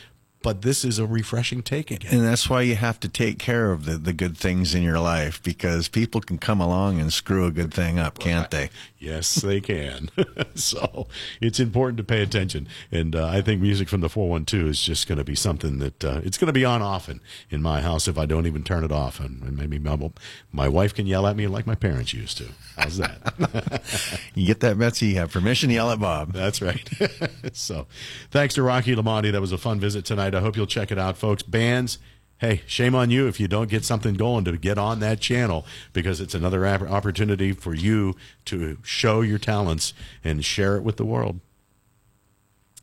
but this is a refreshing take again. And that's why you have to take care of the, the good things in your life because people can come along and screw a good thing up, can't they? Yes, they can. *laughs* so it's important to pay attention. And uh, I think music from the 412 is just going to be something that uh, it's going to be on often in my house if I don't even turn it off. And, and maybe my, my wife can yell at me like my parents used to. How's that? *laughs* you get that, Betsy? You have permission to yell at Bob. That's right. *laughs* so thanks to Rocky Lamonde. That was a fun visit tonight. I hope you'll check it out, folks. Bands, hey, shame on you if you don't get something going to get on that channel because it's another opportunity for you to show your talents and share it with the world.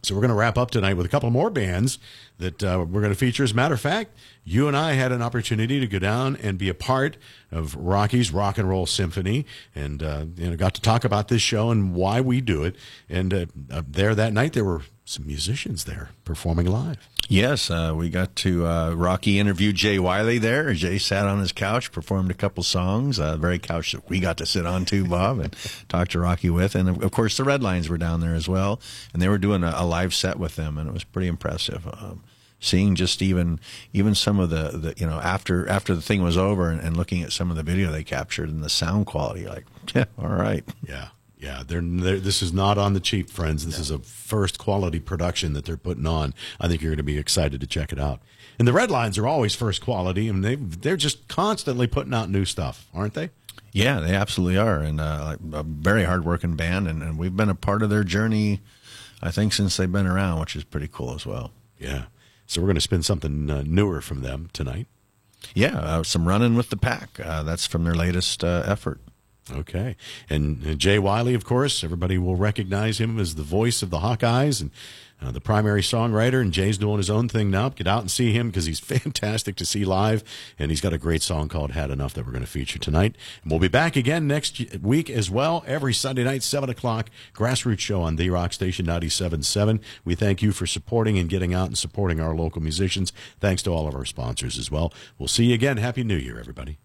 So we're going to wrap up tonight with a couple more bands that uh, we're going to feature. As a matter of fact, you and I had an opportunity to go down and be a part of Rocky's Rock and Roll Symphony, and uh, you know, got to talk about this show and why we do it. And uh, there that night, there were some musicians there performing live. Yes, uh, we got to uh, Rocky interview Jay Wiley there. Jay sat on his couch, performed a couple songs, uh, very couch that we got to sit on too, Bob, and *laughs* talk to Rocky with. And of course, the Redlines were down there as well, and they were doing a, a live set with them, and it was pretty impressive. Um, seeing just even even some of the, the you know after after the thing was over and, and looking at some of the video they captured and the sound quality, like *laughs* yeah, all right, yeah. Yeah, they're, they're, this is not on the cheap, friends. This is a first quality production that they're putting on. I think you're going to be excited to check it out. And the Redlines are always first quality, and they they're just constantly putting out new stuff, aren't they? Yeah, they absolutely are, and uh, a very hardworking band, and, and we've been a part of their journey, I think, since they've been around, which is pretty cool as well. Yeah. So we're going to spin something uh, newer from them tonight. Yeah, uh, some running with the pack. Uh, that's from their latest uh, effort. Okay. And Jay Wiley, of course, everybody will recognize him as the voice of the Hawkeyes and uh, the primary songwriter. And Jay's doing his own thing now. Get out and see him because he's *laughs* fantastic to see live. And he's got a great song called Had Enough that we're going to feature tonight. And we'll be back again next week as well, every Sunday night, 7 o'clock, Grassroots Show on The Rock Station 97.7. We thank you for supporting and getting out and supporting our local musicians. Thanks to all of our sponsors as well. We'll see you again. Happy New Year, everybody.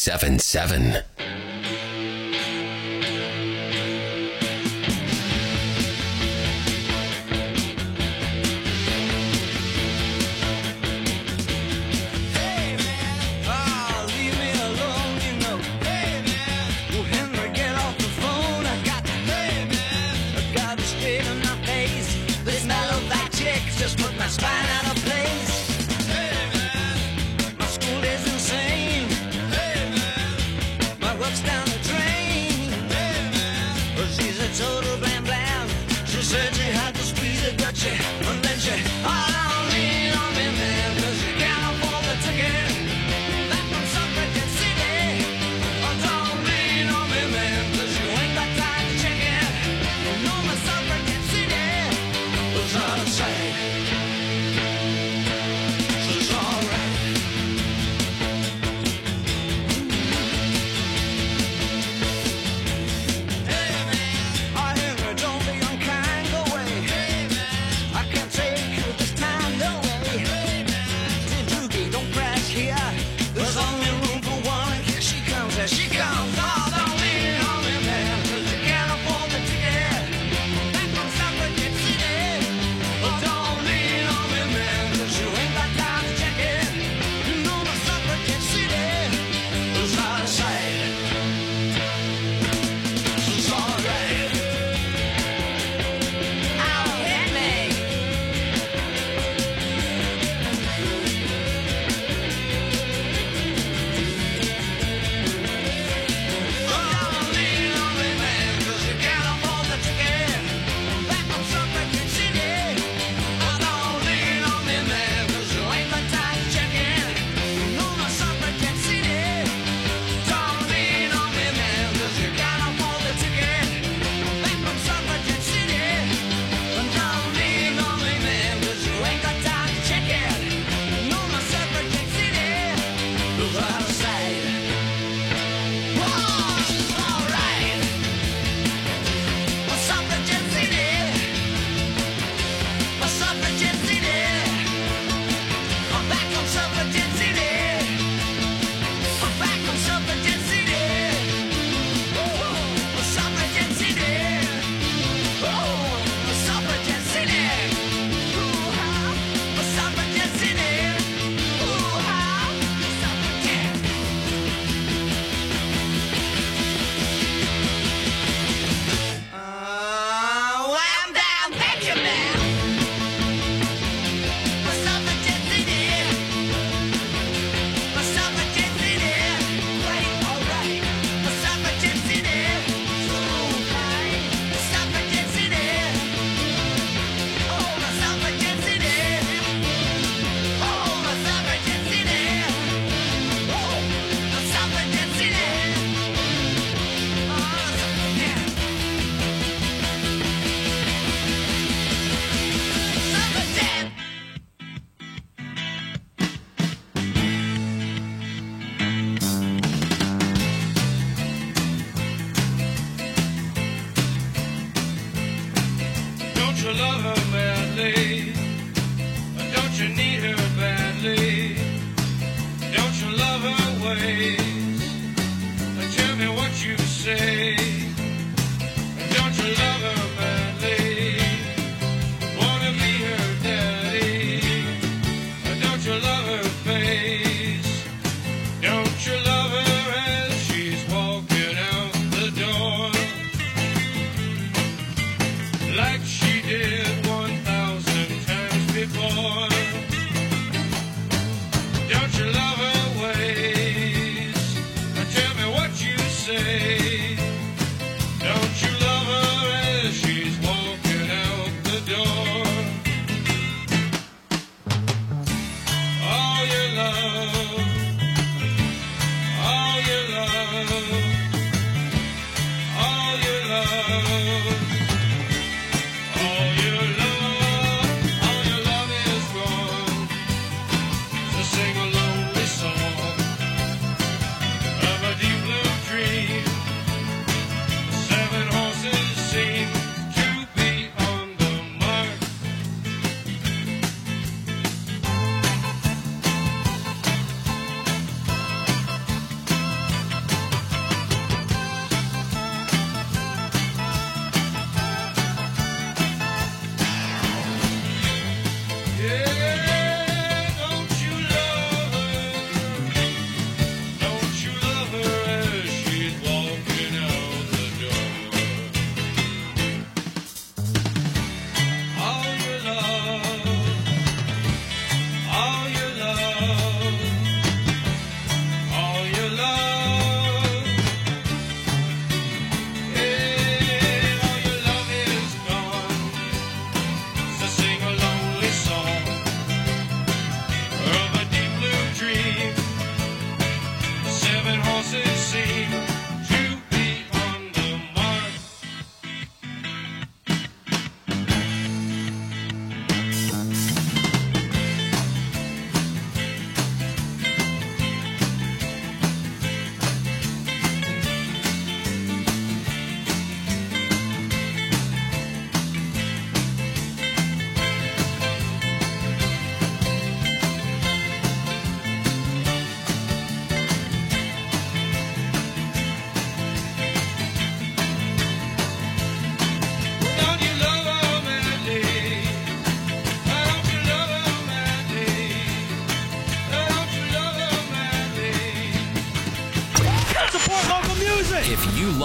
97.7.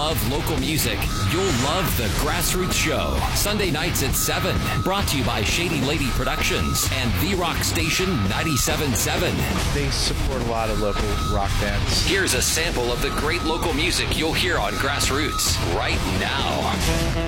love local music, you'll love The Grassroots Show. Sunday nights at 7. Brought to you by Shady Lady Productions and The Rock Station 97.7. They support a lot of local rock bands. Here's a sample of the great local music you'll hear on Grassroots right now.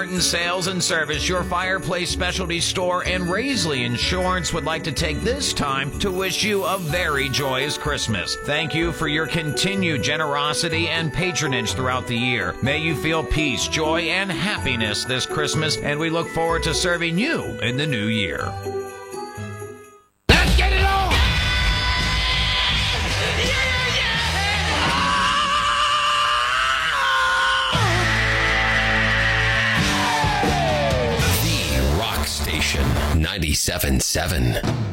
Martin Sales and Service, your fireplace specialty store, and Raisley Insurance would like to take this time to wish you a very joyous Christmas. Thank you for your continued generosity and patronage throughout the year. May you feel peace, joy, and happiness this Christmas, and we look forward to serving you in the new year. 877.